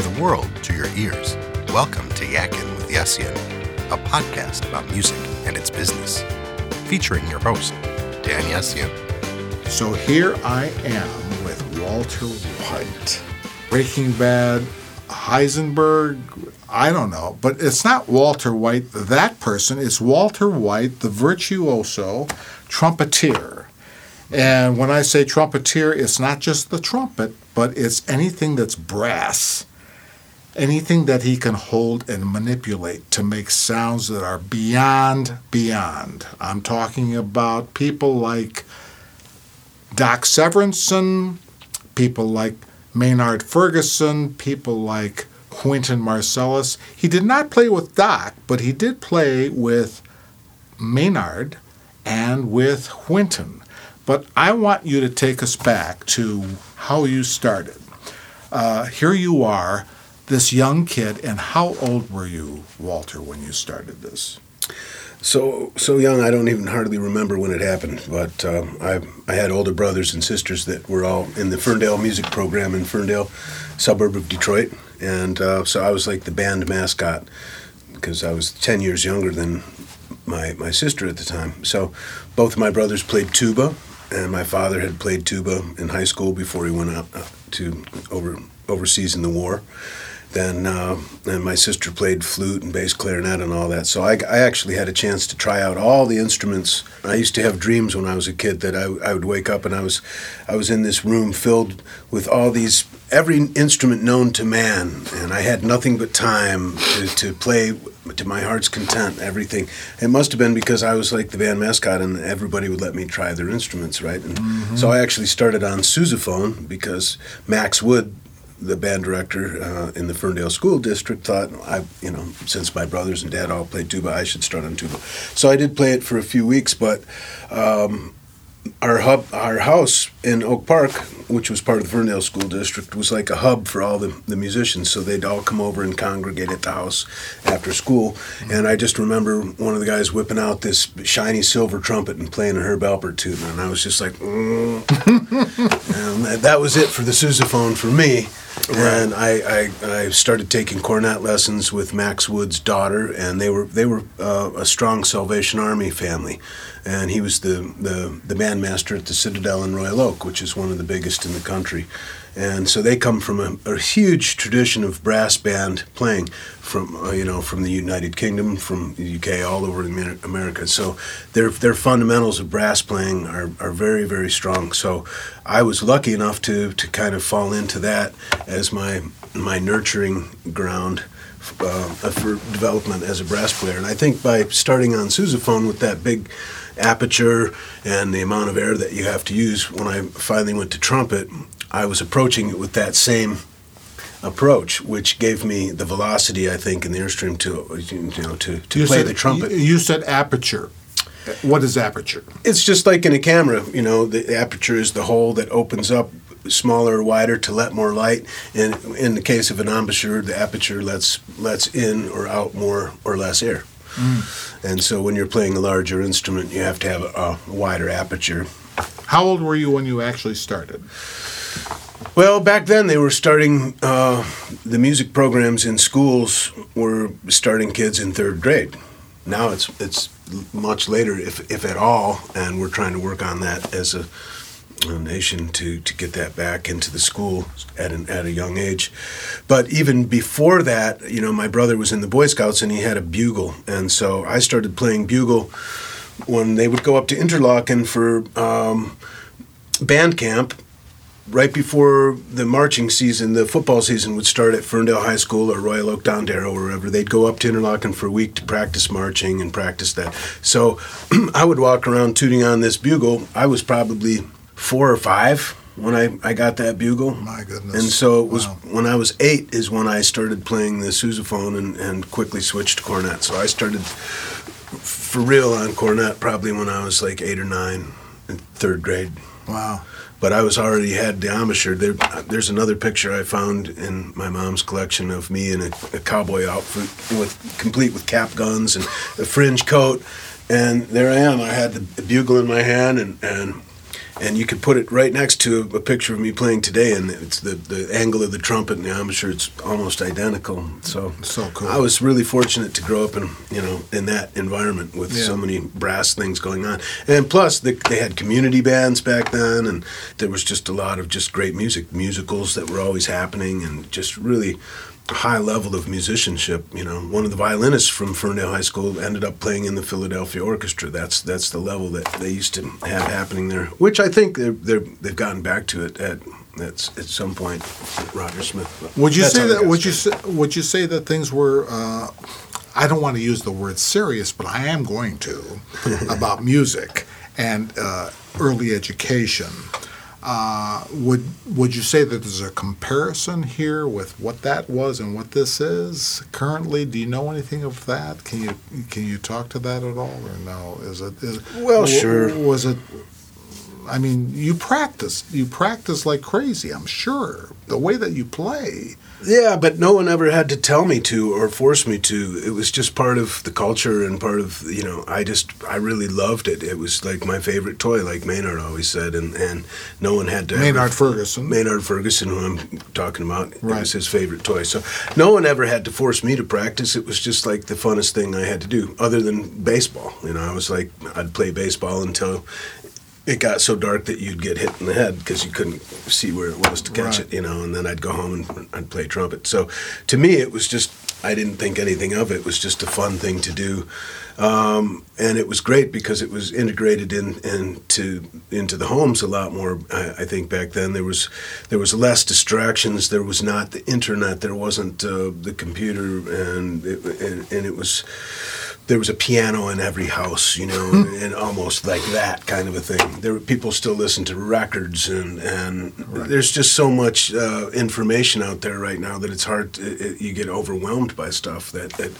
from the world to your ears. Welcome to Yakin with Yessian, a podcast about music and its business, featuring your host, Dan Yessian. So here I am with Walter White. Breaking Bad, Heisenberg, I don't know, but it's not Walter White, that person. It's Walter White, the virtuoso trumpeter. And when I say trumpeter, it's not just the trumpet, but it's anything that's brass, anything that he can hold and manipulate to make sounds that are beyond, beyond. I'm talking about people like Doc Severinsen, people like Maynard Ferguson, people like Wynton Marsalis. He did not play with Doc, but he did play with Maynard and with Wynton. But I want you to take us back to how you started. Uh, here you are, this young kid, and how old were you, Walter, when you started this? So so young, I don't even hardly remember when it happened. But um, I I had older brothers and sisters that were all in the Ferndale music program in Ferndale, suburb of Detroit, and uh, so I was like the band mascot because I was ten years younger than my my sister at the time. So both of my brothers played tuba, and my father had played tuba in high school before he went out uh, to over overseas in the war then uh, and my sister played flute and bass clarinet and all that. So I, I, actually had a chance to try out all the instruments. I used to have dreams when I was a kid that I, I would wake up and I was I was in this room filled with all these every instrument known to man, and I had nothing but time to, to play to my heart's content. Everything. It must have been because I was like the band mascot, and everybody would let me try their instruments, right? And mm-hmm. so I actually started on sousaphone because Max Wood the band director uh, in the Ferndale School District thought, I, you know, since my brothers and dad all played tuba, I should start on tuba. So I did play it for a few weeks, but um, our hub, our house in Oak Park, which was part of the Ferndale School District, was like a hub for all the, the musicians. So they'd all come over and congregate at the house after school. Mm-hmm. And I just remember one of the guys whipping out this shiny silver trumpet and playing a Herb Alpert tune, and I was just like, mm. and that was it for the sousaphone for me. Right. And I, I, I, started taking cornet lessons with Max Wood's daughter, and they were they were uh, a strong Salvation Army family, and he was the, the the bandmaster at the Citadel in Royal Oak, which is one of the biggest in the country. And so they come from a, a huge tradition of brass band playing from uh, you know from the United Kingdom, from the UK, all over America. So their their fundamentals of brass playing are, are very very strong. So I was lucky enough to to kind of fall into that as my my nurturing ground. Uh, for development as a brass player, and I think by starting on sousaphone with that big aperture and the amount of air that you have to use, when I finally went to trumpet, I was approaching it with that same approach, which gave me the velocity I think in the airstream to you know to, to you play said, the trumpet. You said aperture. What is aperture? It's just like in a camera. You know, the aperture is the hole that opens up smaller or wider to let more light. And in the case of an embouchure, the aperture lets lets in or out more or less air. Mm. And so when you're playing a larger instrument, you have to have a, a wider aperture. How old were you when you actually started? Well, back then they were starting uh, the music programs in schools were starting kids in third grade. Now it's it's much later, if if at all, and we're trying to work on that as a, a nation to to get that back into the school at an at a young age. But even before that, you know, my brother was in the Boy Scouts and he had a bugle, and so I started playing bugle when they would go up to Interlochen for um, band camp right before the marching season, the football season would start at Ferndale High School or Royal Oak Dondero or wherever. They'd go up to Interlochen for a week to practice marching and practice that. So I would walk around tooting on this bugle. I was probably four or five when I, I got that bugle. My goodness. And so it was wow. when I was eight is when I started playing the sousaphone and, and quickly switched to cornet. So I started for real on cornet probably when I was like eight or nine in third grade. Wow but I was already had the embouchure. There, there's another picture I found in my mom's collection of me in a, a, cowboy outfit with complete with cap guns and a fringe coat, and there I am. I had the bugle in my hand, and and and you could put it right next to a picture of me playing today, and it's the, the angle of the trumpet and the embouchure. It's almost identical. So, So cool. I was really fortunate to grow up in you know in that environment with Yeah. so many brass things going on, and plus they, they had community bands back then, and there was just a lot of just great music, musicals that were always happening, and just really high level of musicianship. You know, one of the violinists from Ferndale High School ended up playing in the Philadelphia Orchestra. That's that's the level that they used to have happening there, which I think they're, they're they've gotten back to it at at, at some point. Roger Smith. Would you say that? Would you say? Would you say that things were? Uh, I don't want to use the word serious, but I am going to about music and uh, early education. Uh, would Would you say that there's a comparison here with what that was and what this is currently? Do you know anything of that? Can you Can you talk to that at all, or no? Is it? Is, Well, w- sure. Was it? I mean, you practice. You practice like crazy. I'm sure the way that you play. Yeah, but no one ever had to tell me to or force me to. It was just part of the culture and part of you know. I just I really loved it. It was like my favorite toy, like Maynard always said, and and no one had to. ever- Maynard Ferguson. Maynard Ferguson, who I'm talking about, Right. was his favorite toy. So no one ever had to force me to practice. It was just like the funnest thing I had to do, other than baseball. You know, I was like, I'd play baseball until it got so dark that you'd get hit in the head because you couldn't see where it was to catch Right. it, you know, and then I'd go home and I'd play trumpet. So to me, it was just, I didn't think anything of it. It was just a fun thing to do. Um, and it was great because it was integrated in, into into the homes a lot more. I, I think back then there was there was less distractions. There was not the internet. There wasn't uh, the computer, and it, and, and it was there was a piano in every house, you know, and almost like that kind of a thing. There were people still listen to records, and and there's just so much uh, information out there right now that it's hard. To, it, you get overwhelmed by stuff that. that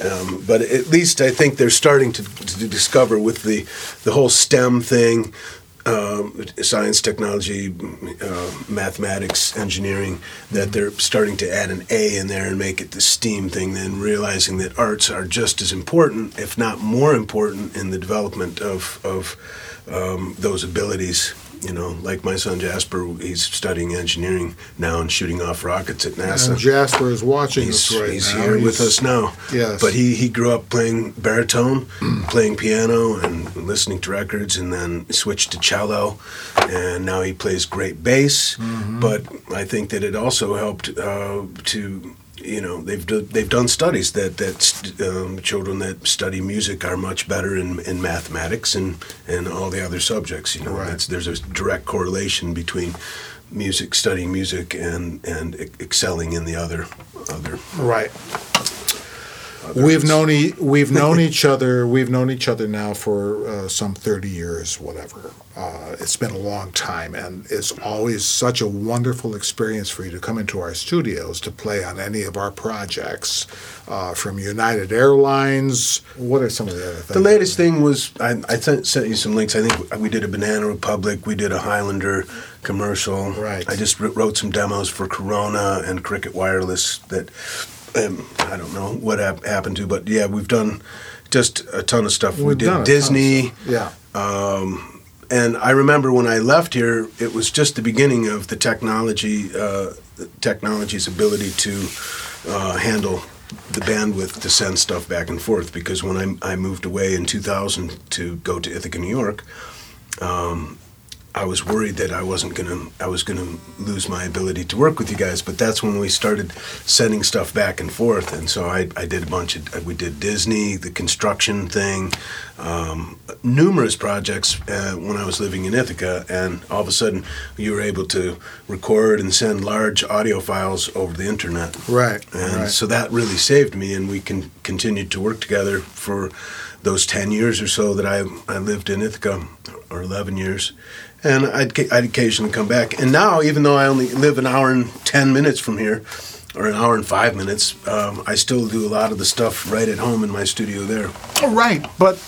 um, but at least I think they're starting to, to discover with the the whole STEM thing. Um, science, technology, uh, mathematics, engineering, that they're starting to add an A in there and make it the STEAM thing, then realizing that arts are just as important, if not more important, in the development of, of um, those abilities. You know, like my son Jasper, he's studying engineering now and shooting off rockets at NASA. And Jasper is watching He's, us right he's now. here with us now. Yes. But he, he grew up playing baritone, playing piano, and listening to records, and then switched to cello. And now he plays great bass. Mm-hmm. But I think that it also helped uh, to. You know they've do, they've done studies that that st- um, children that study music are much better in, in mathematics and, and all the other subjects. You know Right. that's, there's a direct correlation between music studying music and and excelling in the other other Right. We've known e- we've known each other. We've known each other now for uh, some thirty years, whatever. Uh, it's been a long time, and it's always such a wonderful experience for you to come into our studios to play on any of our projects, uh, from United Airlines. What are some of the other things? The latest thing was I, I sent, sent you some links. I think we did a Banana Republic, we did a Highlander commercial. Right. I just wr- wrote some demos for Corona and Cricket Wireless that um, I don't know what hap- happened to, but yeah, we've done just a ton of stuff. we We've did ton of Disney. Yeah. Um, and I remember when I left here, it was just the beginning of the technology, uh, technology's ability to uh, handle the bandwidth to send stuff back and forth. Because when I, I moved away in 2000 to go to Ithaca, New York, um, I was worried that I wasn't gonna I was gonna lose my ability to work with you guys. But that's when we started sending stuff back and forth, and so I, I did a bunch of we did Disney, the construction thing, um, numerous projects uh, when I was living in Ithaca, and all of a sudden you were able to record and send large audio files over the internet. Right. And right. so that really saved me, and we can continued to work together for those 10 years or so that I, I lived in Ithaca, or 11 years. And I'd, I'd occasionally come back. And now, even though I only live an hour and 10 minutes from here, or an hour and five minutes, um, I still do a lot of the stuff right at home in my studio there. Oh, Right, but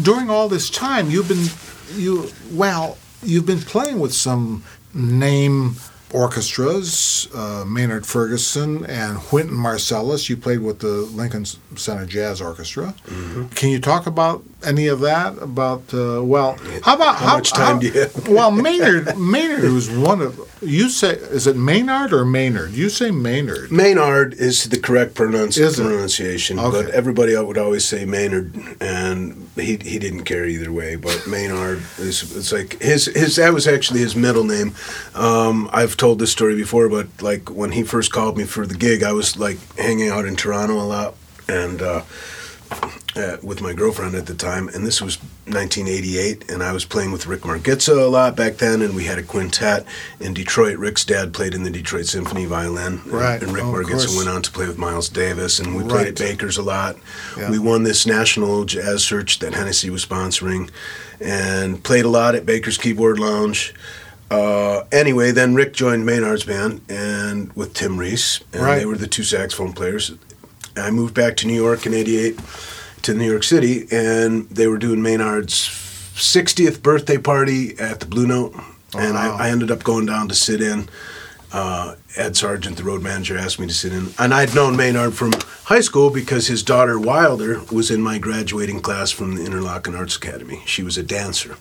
during all this time, you've been you well, you've been playing with some name orchestras, uh, Maynard Ferguson and Wynton Marsalis. You played with the Lincoln Center Jazz Orchestra. Mm-hmm. Can you talk about any of that? About uh, well, how about How much time do you have? well, Maynard Maynard was one of you say is it Maynard or Maynard? You say Maynard. Maynard is the correct pronounci- Is pronunciation, Okay. but everybody would always say Maynard, and he he didn't care either way. But Maynard is it's like his his that was actually his middle name. Um, I've told this story before, but like when he first called me for the gig, I was like hanging out in Toronto a lot, and. Uh, uh, with my girlfriend at the time, and this was 1988, and I was playing with Rick Margitza a lot back then, and we had a quintet in Detroit. Rick's dad played in the Detroit Symphony violin, and- Right. And Rick Oh, Margitza went on to play with Miles Davis, and we played at Baker's a lot. Yeah. We won this national jazz search that Hennessy was sponsoring, and played a lot at Baker's Keyboard Lounge. Uh, anyway, then Rick joined Maynard's band, and with Tim Ries, and Right. they were the two saxophone players. I moved back to New York in '88 to New York City, and they were doing Maynard's 60th birthday party at the Blue Note, and Wow. I, I ended up going down to sit in. Uh, Ed Sargent, the road manager, asked me to sit in, and I'd known Maynard from high school because his daughter Wilder was in my graduating class from the Interlochen Arts Academy. She was a dancer.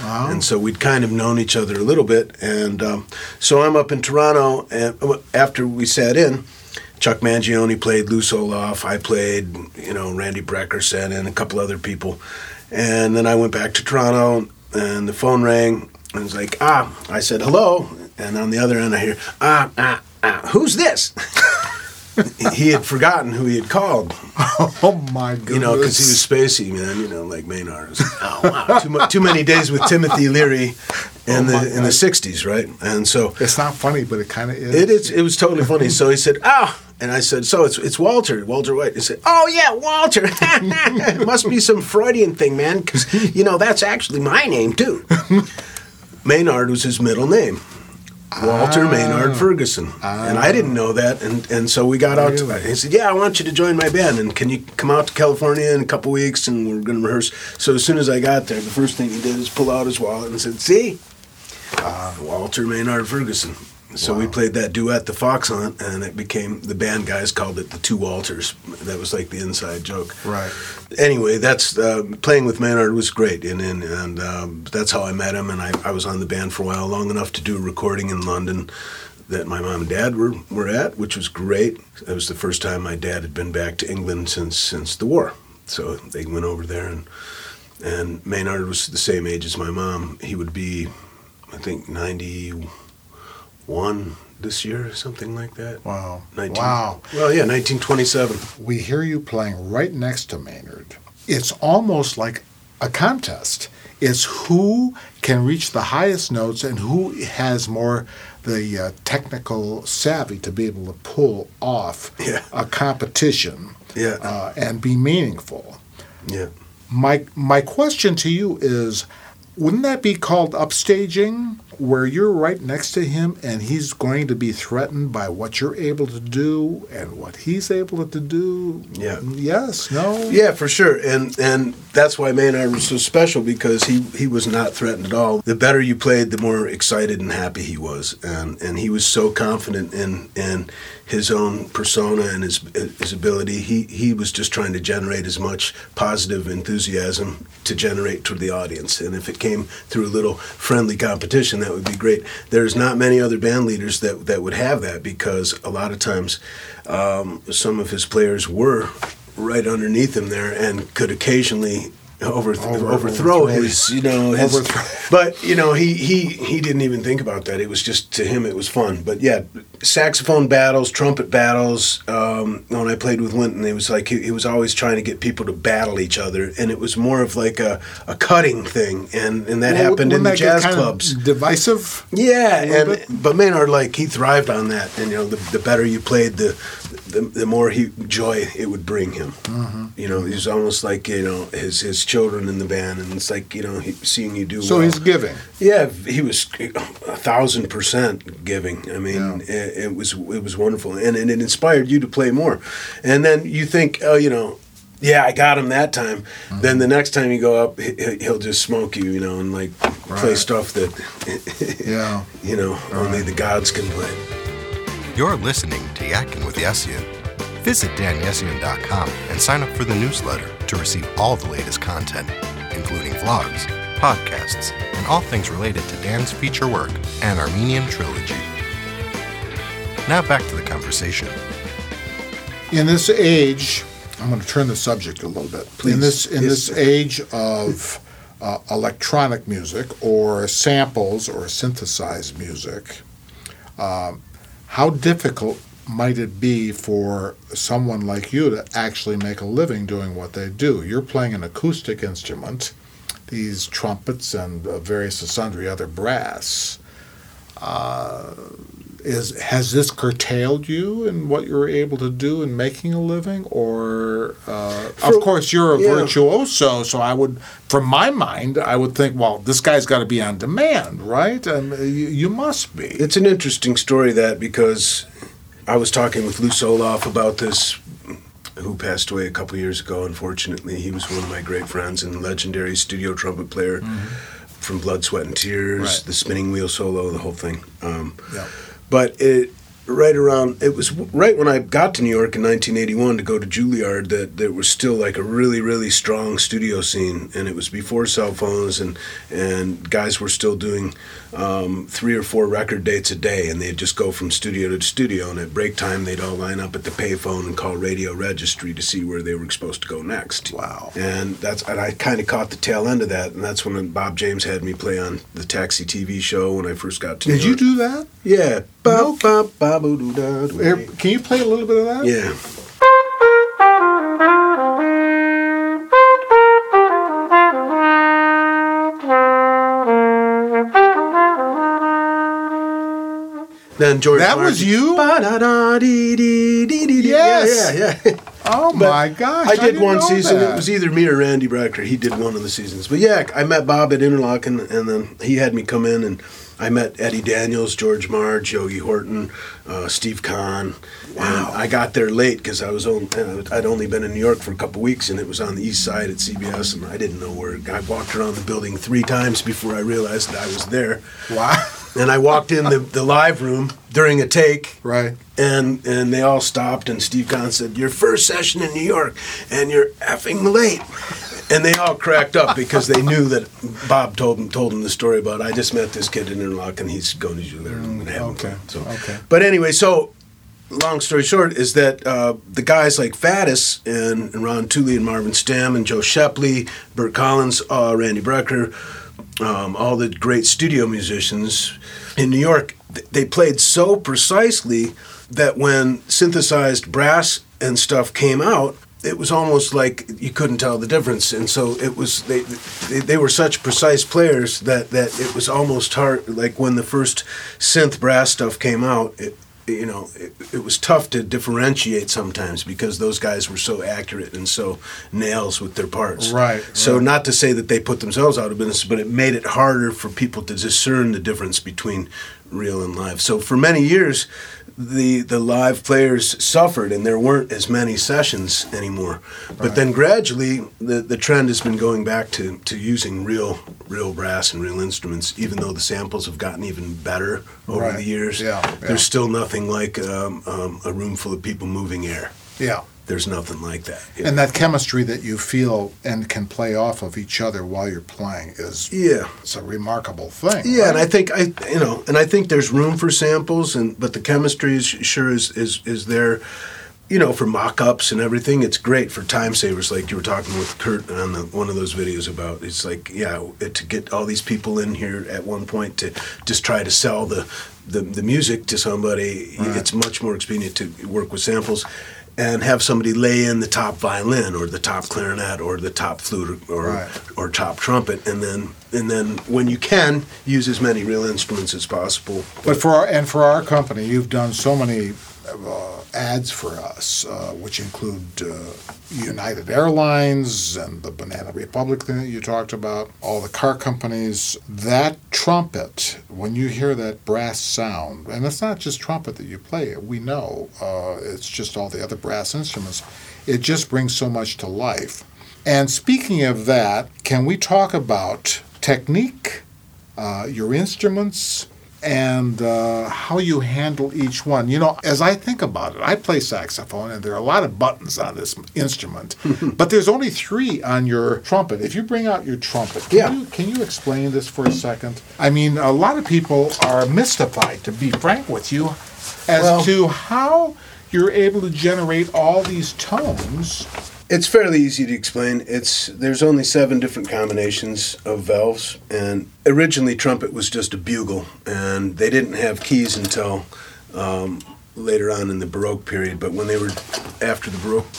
Wow. And so we'd kind of known each other a little bit. And um, so I'm up in Toronto, and uh, after we sat in, Chuck Mangione played Lou Soloff. I played, you know, Randy Breckerson and a couple other people. And then I went back to Toronto, and the phone rang, and it was like, ah, I said hello, and on the other end I hear, ah, ah, ah, who's this? he had forgotten who he had called, oh my goodness! you know, because he was spacey, man. You know, like Maynard. Was, oh wow, too, mu- too many days with Timothy Leary in Oh, the in the God. slag right? And so It's not funny, but it kind of is. it is. It was totally funny. So he said, "Ah," and I said, "So it's it's Walter, Walter White." He said, "Oh yeah, Walter. it must be some Freudian thing, man, because you know that's actually my name too." Maynard was his middle name. Walter Ah. Maynard Ferguson, and I didn't know that, and and so we got out. Really? To, he said, "Yeah, I want you to join my band, and can you come out to California in a couple weeks, and we're going to rehearse." So as soon as I got there, the first thing he did is pull out his wallet and said, "See, uh, Walter Maynard Ferguson." So we played that duet, the Fox Hunt, and it became the band guys called it the Two Walters. That was like the inside joke. Right. Anyway, that's uh, playing with Maynard was great, and and, and um, that's how I met him. And I, I was on the band for a while, long enough to do a recording in London that my mom and dad were, were at, which was great. It was the first time my dad had been back to England since since the war, so they went over there and and Maynard was the same age as my mom. He would be, I think, ninety one this year, something like that. Wow. 19 Wow. Well, yeah, nineteen twenty seven. We hear you playing right next to Maynard. It's almost like a contest. It's who can reach the highest notes and who has more the uh, technical savvy to be able to pull off Yeah. a competition Yeah. uh, and be meaningful. Yeah. My my question to you is, wouldn't that be called upstaging, where you're right next to him and he's going to be threatened by what you're able to do and what he's able to do? Yeah. Yes. No. Yeah, for sure, and and that's why Maynard was so special because he he was not threatened at all. The better you played, the more excited and happy he was, and and he was so confident in in his own persona and his his ability. He he was just trying to generate as much positive enthusiasm to generate to the audience, and if it came through a little friendly competition, that would be great. There's not many other band leaders that that would have that because a lot of times um, some of his players were right underneath him there and could occasionally over, Over- overthrow his you know his, Overthrow. but you know he he he didn't even think about that. It was just to him it was fun. But yeah saxophone battles trumpet battles um, when I played with Wynton it was like he, he was always trying to get people to battle each other. And it was more of like a, a cutting thing. And and that Well, happened in the that jazz clubs. Divisive. yeah, and but Maynard like he thrived on that, and you know the, the better you played, the, the the more he joy it would bring him. Mm-hmm. You know, he's almost like you know his his children in the band, and it's like you know he, seeing you do. So well. he's giving. Yeah, he was a thousand percent giving. I mean, Yeah. it, it was it was wonderful, and, and it inspired you to play more. And then you think, oh, you know, yeah, I got him that time. Then the next time you go up, he- he'll just smoke you, you know, and like play stuff that, Yeah. you know, only the gods can play. You're listening to Yakin with Yessian. Visit danyessian.com and sign up for the newsletter to receive all the latest content, including vlogs, podcasts, and all things related to Dan's feature work and Armenian trilogy. Now back to the conversation. in this age, I'm going to turn the subject a little bit. Please. In this in Yes, this age of uh, electronic music or samples or synthesized music, um, how difficult might it be for someone like you to actually make a living doing what they do? You're playing an acoustic instrument, these trumpets and uh, various sundry other brass. Uh, is has this curtailed you in what you're able to do in making a living, or uh, For- of course you're a yeah. virtuoso? So I would, from my mind, I would think, well, this guy's got to be on demand, right? And you, you must be. It's an interesting story that because I was talking with Lou Soloff about this, who passed away a couple years ago. Unfortunately, he was one of my great friends and legendary studio trumpet player from Blood, Sweat, and Tears, Right. the spinning wheel solo, the whole thing. Um, Yeah. But it right around it was right when I got to New York in 1981 to go to Juilliard that there was still like a really really strong studio scene and it was before cell phones and and guys were still doing um, three or four record dates a day and they'd just go from studio to studio and at break time they'd all line up at the payphone and call radio registry to see where they were supposed to go next Wow. and that's and I kind of caught the tail end of that and that's when Bob James had me play on the Taxi TV show when I first got to New Did you York. do that? Yeah. Ba, ba, ba, boo, doo, da, doo. Here, can you play a little bit of that? Yeah. Then George That Martin- was you? Yes. Yeah, yeah, yeah. Oh But my gosh! I did didn't one know season. that. It was either me or Randy Brecker. He did one of the seasons. But yeah, I met Bob at Interlochen, and then he had me come in, and I met Eddie Daniels, George Marge, Yogi Horton, uh, Steve Khan. Wow. And I got there late because I was on, I'd only been in New York for a couple weeks, and it was on the east side at CBS, and I didn't know where. I walked around the building three times before I realized that I was there. wow. And I walked in the, the live room during a take, Right. and and they all stopped and Steve Khan said your first session in New York and you're effing late and they all cracked up because they knew that Bob told them told them the story about I just met this kid in Interlochen he's going to Juilliard and I'm have okay, come." so okay. but anyway so long story short is that uh, the guys like Faddis and, and Ron Tooley and Marvin Stamm and Joe Shepley Burt Collins uh, Randy Brecker um, all the great studio musicians in New York, th- they played so precisely that when synthesized brass and stuff came out, it was almost like you couldn't tell the difference. And so it was they they, they were such precise players that that it was almost hard. Like when the first synth brass stuff came out, it, you know, it, it was tough to differentiate sometimes because those guys were so accurate and so nails with their parts. Right, So right. not to say that they put themselves out of business, but it made it harder for people to discern the difference between real and live. So for many years, the the live players suffered, and there weren't as many sessions anymore. But then gradually, the the trend has been going back to, to using real real brass and real instruments. Even though the samples have gotten even better over Right. the years, Yeah, yeah. there's still nothing like um, um, a room full of people moving air. Yeah. There's nothing like that. And that chemistry that you feel and can play off of each other while you're playing is yeah. it's a remarkable thing. Yeah, and I think I, you know, and I think there's room for samples, and but the chemistry is sure is is is there, you know, for mock-ups and everything. It's great for time savers, like you were talking with Kurt on the, one of those videos about. It's like, yeah, to get all these people in here at one point to just try to sell the the, the music to somebody. Right. It's much more expedient to work with samples. And have somebody lay in the top violin or the top clarinet or the top flute or Right. or top trumpet, and then and then when you can use as many real instruments as possible. But for our, and for our company, you've done so many uh, ads for us, uh, which include uh, United Airlines and the Banana Republic thing that you talked about, all the car companies. That trumpet, when you hear that brass sound, and it's not just trumpet that you play, we know uh, it's just all the other brass instruments, it just brings so much to life. And speaking of that, can we talk about technique, uh, your instruments, and uh, how you handle each one. You know, as I think about it, I play saxophone, and there are a lot of buttons on this instrument, but there's only three on your trumpet. If you bring out your trumpet, can, Yeah. you, can you explain this for a second? I mean, a lot of people are mystified, to be frank with you, as Well- to how you're able to generate all these tones. It's fairly easy to explain. It's there's only seven different combinations of valves, and originally trumpet was just a bugle, and they didn't have keys until um, later on in the Baroque period. But when they were after the Baroque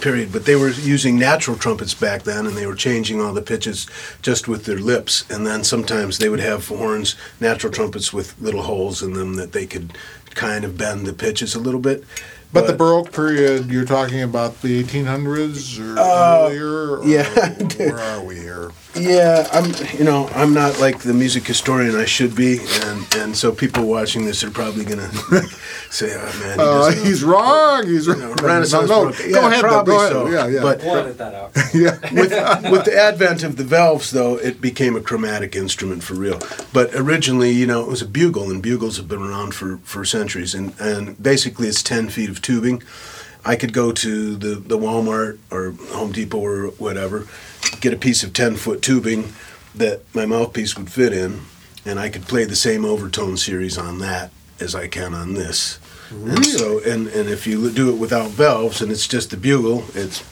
period, but they were using natural trumpets back then, and they were changing all the pitches just with their lips, and then sometimes they would have horns, natural trumpets with little holes in them that they could kind of bend the pitches a little bit. But, the Baroque period, you're talking about the 1800s or Uh, earlier? Or yeah. where are we here? Yeah, I'm. You know, I'm not like the music historian I should be, and and so people watching this are probably gonna say, "Oh man, he Uh, know." he's wrong. He's You wrong. know, Renaissance no, no, Baroque. Go Yeah, ahead. though, probably Go ahead. so. Yeah, yeah. But- We'll edit that out. yeah. with with the advent of the valves, though, it became a chromatic instrument for real. But originally, you know, it was a bugle, and bugles have been around for, for centuries. And, and basically, it's ten feet of tubing. I could go to the, the Walmart or Home Depot or whatever, get a piece of ten foot tubing that my mouthpiece would fit in, and I could play the same overtone series on that as I can on this. And so, and, and if you do it without valves and it's just the bugle, it's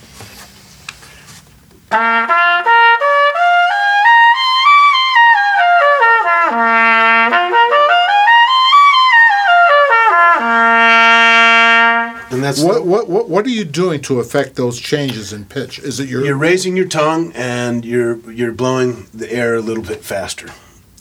What, what what what are you doing to affect those changes in pitch? Is it your You're raising your tongue and you're you're blowing the air a little bit faster.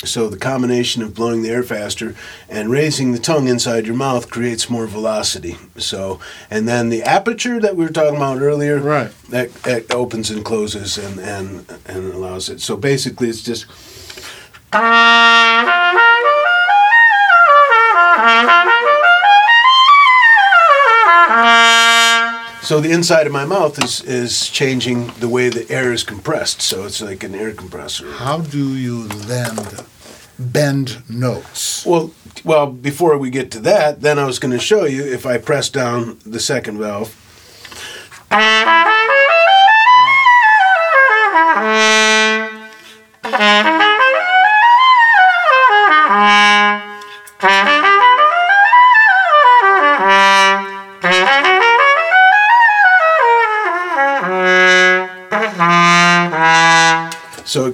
So the combination of blowing the air faster and raising the tongue inside your mouth creates more velocity. So and then the aperture that we were talking about earlier, Right. That, that opens and closes and and and allows it. So basically, it's just. So the inside of my mouth is is changing the way the air is compressed. So it's like an air compressor. how do you then bend notes? Well, well, before we get to that, then I was going to show you if I press down the second valve.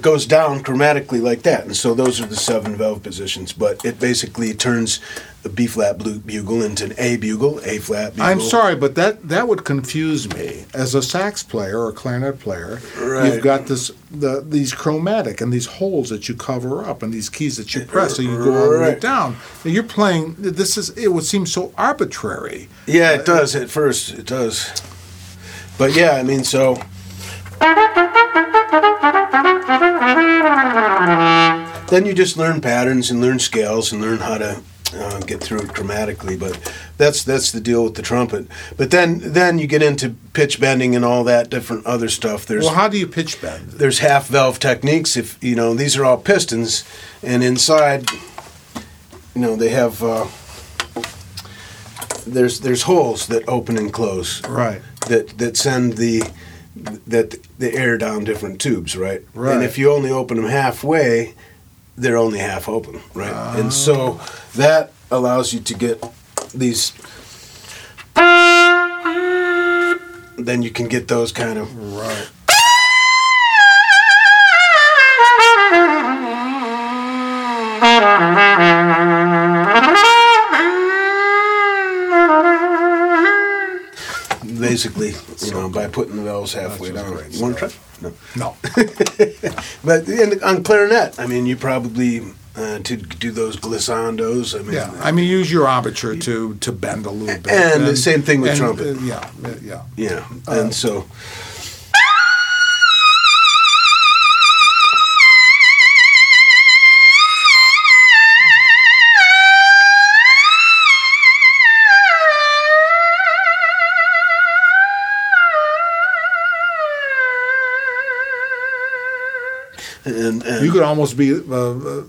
It goes down chromatically like that, and so those are the seven valve positions. But it basically turns a B flat bugle into an A bugle, A flat bugle. I'm sorry, but that that would confuse me as a sax player or clarinet player. Right. You've got this the these chromatic and these holes that you cover up and these keys that you press, so you go all the way down. Now you're playing. This is it would seem so arbitrary. Yeah, it does at first. It does. But yeah, I mean, so. Then you just learn patterns and learn scales and learn how to uh, get through it chromatically. But that's that's the deal with the trumpet. But then then you get into pitch bending and all that different other stuff. There's Well, how do you pitch bend? there's half valve techniques. If you know these are all pistons, and inside, you know they have. Uh, there's there's holes that open and close Right. that that send the that the air down different tubes, right? Right. And if you only open them halfway, they're only half open, right? And ah. so that allows you to get these. Then you can get those kind of Right. Basically, you know, by putting the valves halfway down. great You want to try? No. No. But and on clarinet, I mean, you probably, uh, uh, to do those glissandos. I mean, Yeah, I mean, use your armature to to bend a little bit. And the same thing with and, trumpet. uh, yeah, uh, yeah. yeah, Uh, and so. And, and You could almost be uh, uh,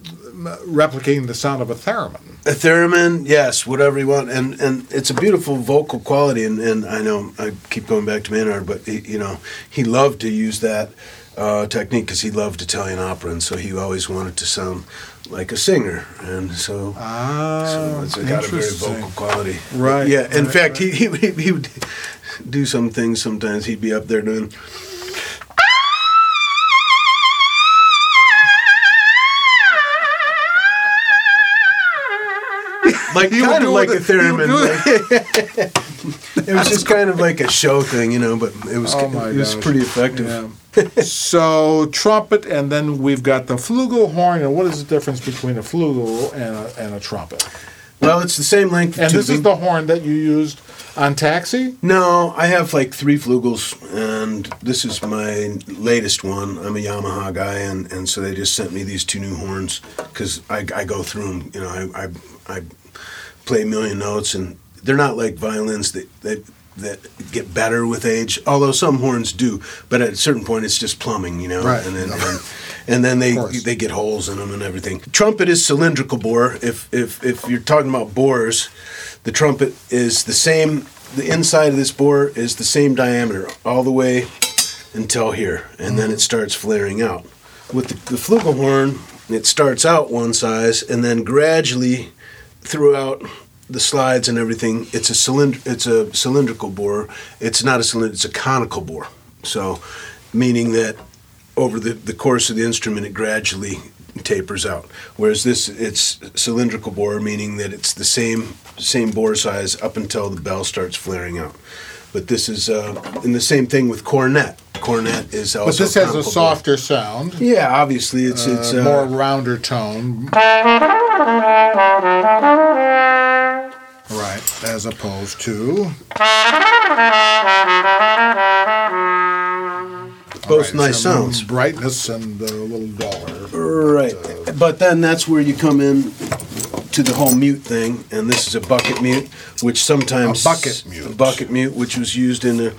replicating the sound of a theremin. A theremin, yes, whatever you want, and and it's a beautiful vocal quality. And, and I know I keep going back to Maynard, but he, you know he loved to use that uh, technique because he loved Italian opera, and so he always wanted to sound like a singer, and so. Ah, so it's got a very vocal quality, Right, Yeah. In right, fact, he, he he would do some things. Sometimes he'd be up there doing. like He would kind of do like a it- theremin. like- it was just kind of like a show thing, you know. But it was Oh my it was gosh. pretty effective. Yeah. so trumpet, and then we've got the flugel and what is the difference between a flugel and a, and a trumpet? Well, it's the same length. And this is the horn that you used on Taxi. No, I have like three flugels, and this is my latest one. I'm a Yamaha guy, and, and so they just sent me these two new horns because I, I go through them. You know, I, I, I play a million notes, and they're not like violins that, that that get better with age. Although some horns do, but at a certain point, it's just plumbing. You know, Right. and then. And, and then they they get holes in them and everything. Trumpet is cylindrical bore. If if if you're talking about bores, the trumpet is the same. The inside of this bore is the same diameter all the way until here, and then it starts flaring out. With the, the flugelhorn, it starts out one size, and then gradually, throughout the slides and everything, it's a cylinder. It's a cylindrical bore. It's not a cylinder. It's a conical bore. So, meaning that over the, the course of the instrument, it gradually tapers out. Whereas this, it's cylindrical bore, meaning that it's the same same bore size up until the bell starts flaring out. But this is, uh, and the same thing with cornet. Cornet is also. But this has a conical bore. softer sound, Yeah, obviously it's it's uh, uh, more rounder tone. As opposed to both nice sounds. brightness and a little duller. Right, but then that's where you come in to the whole mute thing, and this is a bucket mute, which sometimes A bucket mute. a bucket mute, which was used in the.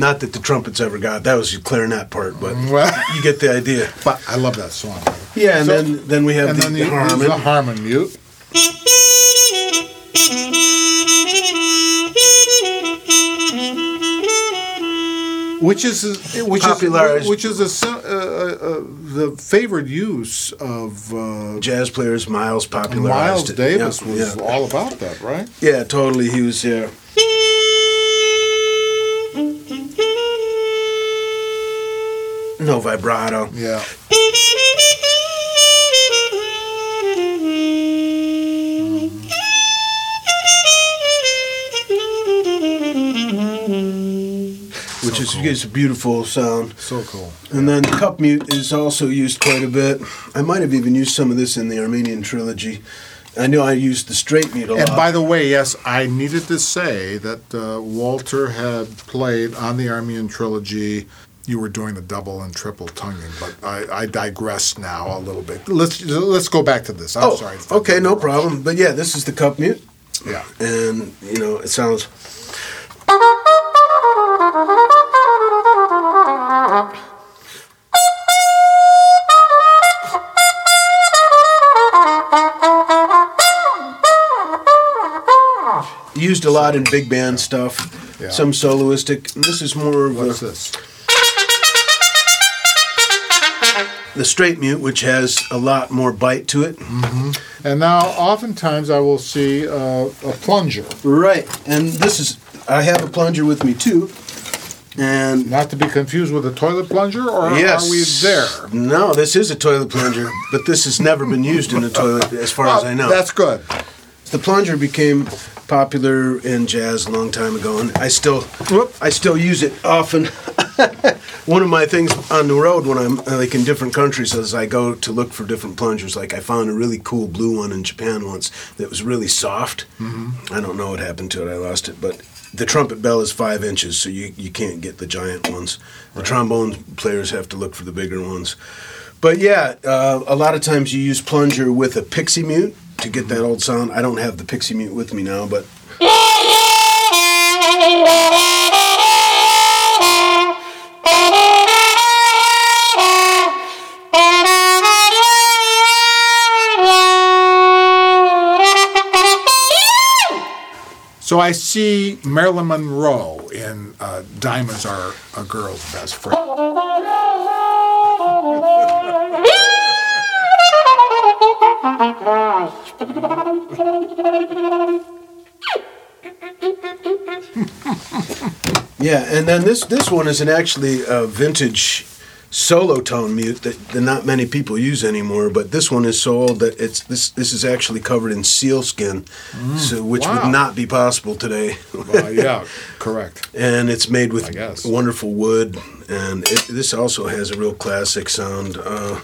Not that the trumpets ever got that was the clarinet part, but Well, you get the idea. but I love that song. Yeah, and So- then then we have the, then the the, harmon. the harmon mute. Which is which Popularized- is which is a, uh, uh, the favored use of uh, jazz players Miles popularized Miles. Davis Yeah, was yeah. all about that, right? Yeah, totally. He was yeah. Vibrato. Yeah. which is gives a beautiful sound. So cool. And then cup mute is also used quite a bit. I might have even used some of this in the Armenian trilogy. I know I used the straight mute a lot. And by the way, yes, I needed to say that uh, Walter had played on the Armenian trilogy. You were doing the double and triple tonguing, but I, I digress now a little bit. Let's let's go back to this. I'm oh, sorry. okay, no problem. But yeah, this is the cup mute, Yeah. and you know it sounds. Used a lot in big band stuff, Yeah. some soloistic. This is more of What's a, this? The straight mute, which has a lot more bite to it. And now, oftentimes, I will see uh, a plunger, Right, and this is I have a plunger with me too, and not to be confused with a toilet plunger, or yes, are we there? No, this is a toilet plunger, but this has never been used in a toilet, as far as I know. That's good. the plunger became popular in jazz a long time ago, and I still Whoop. I still use it often. One of my things on the road when I'm like in different countries is I go to look for different plungers. Like I found a really cool blue one in Japan once that was really soft. Mm-hmm. I don't know what happened to it. I lost it, but the trumpet bell is five inches, so you, you can't get the giant ones. The trombone players have to look for the bigger ones. But yeah, uh, a lot of times you use plunger with a pixie mute to get that old sound. I don't have the pixie mute with me now, but So I see Marilyn Monroe in uh, Diamonds Are a Girl's Best Friend. yeah, and then this this one is an actually a vintage solo tone mute that, that not many people use anymore. But this one is so old that it's this this is actually covered in sealskin, so which wow. would not be possible today. Uh, yeah, correct. and it's made with wonderful wood, and it, this also has a real classic sound. Uh,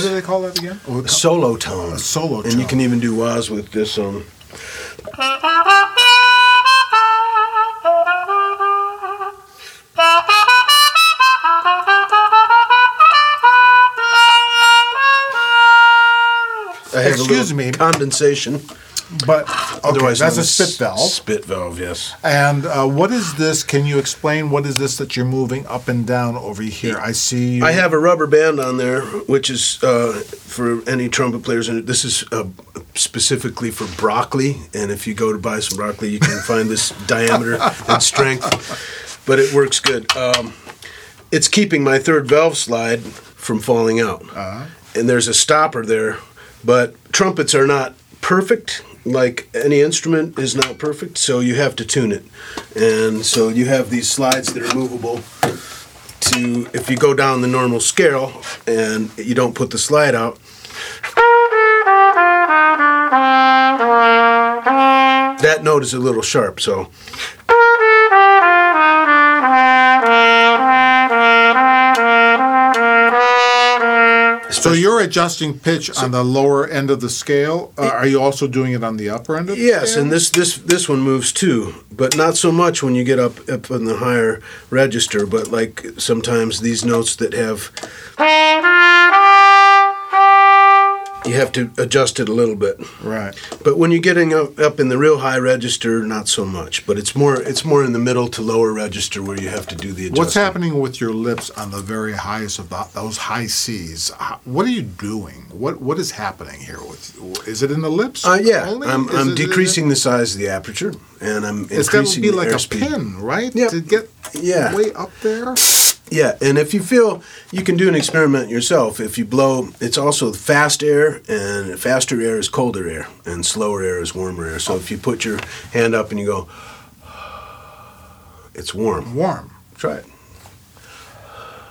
do Very they call? nice. What do they call that again? Oh, solo tone. A solo tone. And you can even do wahs with this um Excuse me. condensation. But okay, Otherwise that's a spit valve. Spit valve, yes. And uh, what is this? Can you explain what is this that you're moving up and down over here? I see. You, I have a rubber band on there, which is uh, for any trumpet players. And this is uh, specifically for broccoli. And if you go to buy some broccoli, you can find this diameter and strength. But it works good. Um, it's keeping my third valve slide from falling out. And there's a stopper there. But trumpets are not perfect. Like any instrument is not perfect, so you have to tune it. And so you have these slides that are movable to if you go down the normal scale and you don't put the slide out that note is a little sharp so so you're adjusting pitch on the lower end of the scale. Uh, are you also doing it on the upper end of the yes scale? and this this this one moves too but not so much when you get up up in the higher register but like sometimes these notes that have you have to adjust it a little bit Right. But when you're getting up, in the real high register, not so much. But it's more it's more in the middle to lower register where you have to do the adjustment. What's happening with your lips on the very highest of the, those high C's? What are you doing? What What is happening here? With, is it in the lips? Uh, yeah, only? I'm, Is I'm decreasing the size of the aperture, and I'm It's got to be like a pin, right? Yeah. To get Yeah. way up there. Yeah, and if you feel you can do an experiment yourself, if you blow, it's also fast air, and faster air is colder air, and slower air is warmer air. So if you put your hand up and you go, it's warm. Warm. Try it.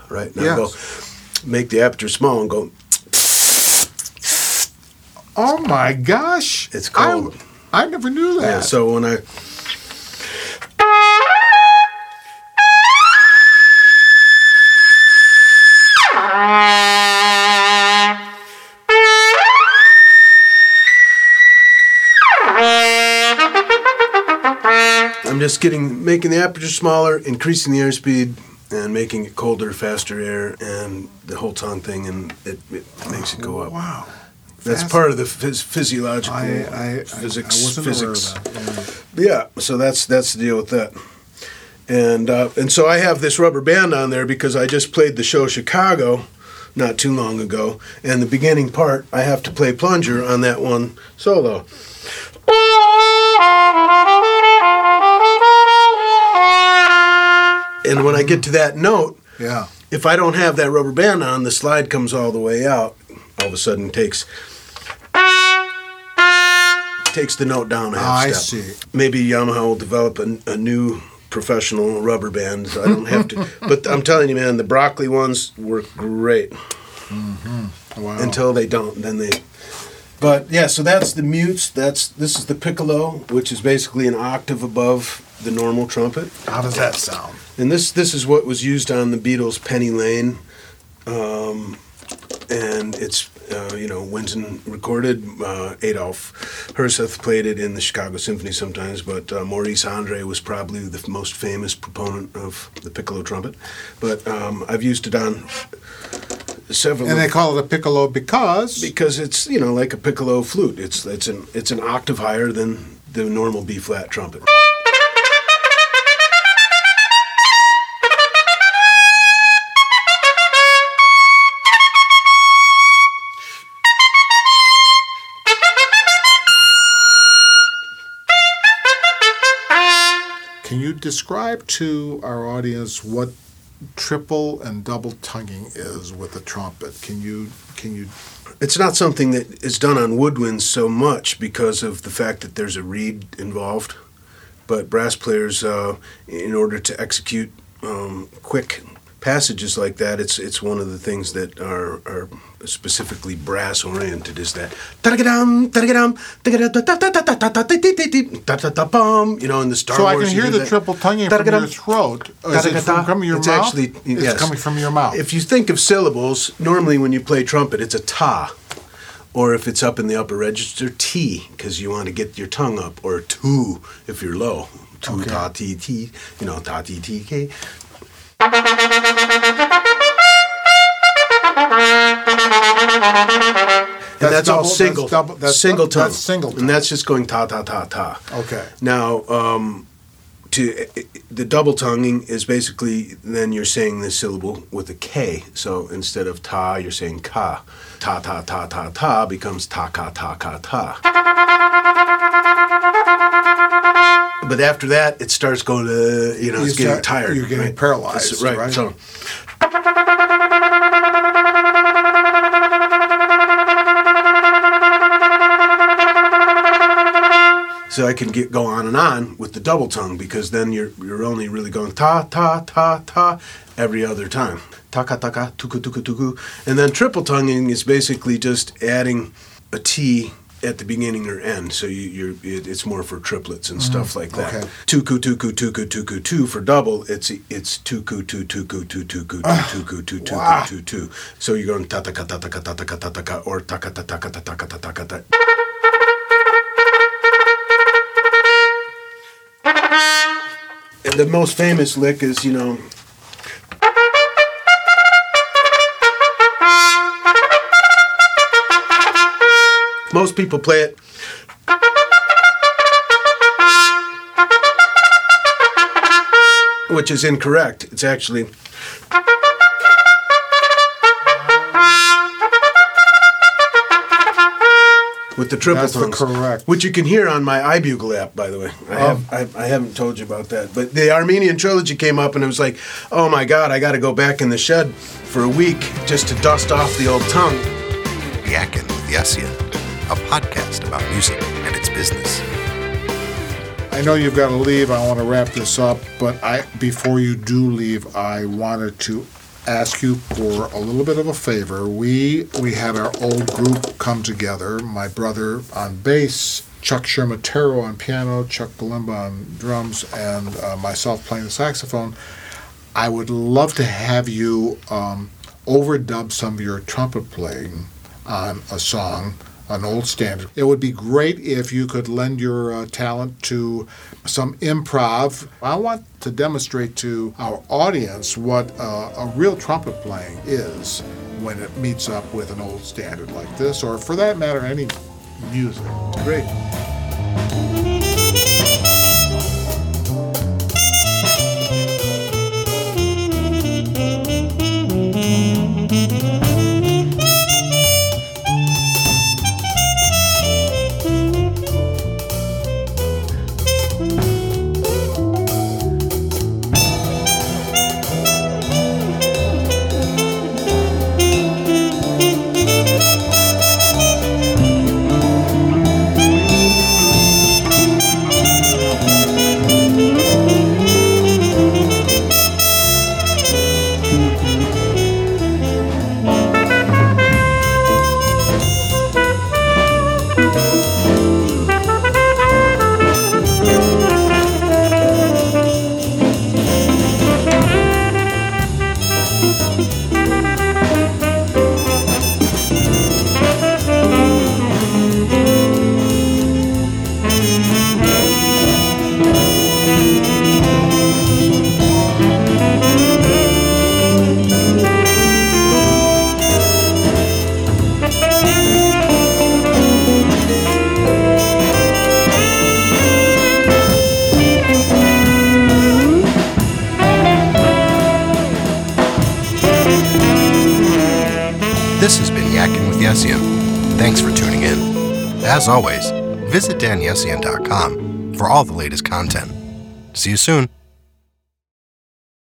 Right now, Yes. go make the aperture small and go. Oh my gosh! It's cold. I, I never knew that. Yeah, so when I just getting making the aperture smaller, increasing the airspeed, and making it colder, faster air, and the whole tongue thing, and it, it makes it go up. wow. That's part of the phys- physiological I, I, physics. I wasn't physics. aware of that. Yeah. Yeah, so that's that's the deal with that. And uh, and so I have this rubber band on there because I just played the show Chicago not too long ago, and the beginning part I have to play plunger on that one solo. And when I get to that note, Yeah. if I don't have that rubber band on, the slide comes all the way out. All of a sudden, takes takes the note down a half I step. see. Maybe Yamaha will develop a, a new professional rubber band. So I don't have to, but I'm telling you, man, the broccoli ones work great Mm-hmm. Wow. until they don't. Then they. But yeah, so that's the mutes. That's this is the piccolo, which is basically an octave above the normal trumpet. How does that sound? And this this is what was used on the Beatles' Penny Lane, um, and it's uh, you know Wynton recorded. Uh, Adolph Herseth played it in the Chicago Symphony sometimes, but uh, Maurice Andre was probably the most famous proponent of the piccolo trumpet. But um, I've used it on several. And they call it a piccolo because because it's you know like a piccolo flute. It's it's an it's an octave higher than the normal B flat trumpet. Can you describe to our audience what triple and double tonguing is with the trumpet? Can you can you It's not something that is done on woodwinds so much because of the fact that there's a reed involved. But brass players, uh, in order to execute um, quick passages like that, it's it's one of the things that are, are specifically brass oriented is that you know in the Star so Wars. So I can hear the that, triple tonguing from your throat. Is it from coming your it's mouth? Actually, yes. It's coming from your mouth. If you think of syllables, normally when you play trumpet, it's a ta. Or if it's up in the upper register, T, because you want to get your tongue up, or two if you're low. Two okay. ta ti ti, you know, ta ti ti ke. And that's, all double- single, That's double, that's single that's tongue, single tongue. and that's just going ta ta ta ta. okay. Now, um, to eh, eh, the double tonguing is basically then you're saying the syllable with a K. So instead of ta, you're saying ka. Ta ta ta ta ta becomes ta ka ta ka ta. But after that, it starts going to you know You it's getting tired. you're getting right? paralyzed, right? right? So. So I can get go on and on with the double tongue because then you're you're only really going ta ta ta ta every other time. Taka taka tuku tuku tuku. And then triple tonguing is basically just adding a T at the beginning or end. So you, you're it, it's more for triplets and mm-hmm. stuff like that. okay. Tuku tuku tuku tuku two for double. It's it's tuku tu tuku tu tuku tu tuku tu tuku tu tu. So you're going ta ta ka ta ta ka ta ta ka ta ta ka or ta ka ta ta ka ta ta ka ta ta ka ta. The most famous lick is, you know. Most people play it. Which is incorrect. It's actually. With the triple That's the tongues, correct. which you can hear on my iBugle app, by the way. I, oh. have, I, I haven't told you about that, but the Armenian trilogy came up, and it was like, oh my god, I got to go back in the shed for a week just to dust off the old tongue. Yakkin with Yessian, a podcast about music and its business. I know you've got to leave. I want to wrap this up, but I before you do leave, I wanted to ask you for a little bit of a favor. We we had our old group come together. My brother on bass, Chuck Shermatero on piano, Chuck Galimba on drums, and uh, myself playing the saxophone. I would love to have you um, overdub some of your trumpet playing on a song, an old standard. It would be great if you could lend your uh, talent to some improv. I want to demonstrate to our audience what uh, a real trumpet playing is when it meets up with an old standard like this, or for that matter, any music. Great. All the latest content. See you soon.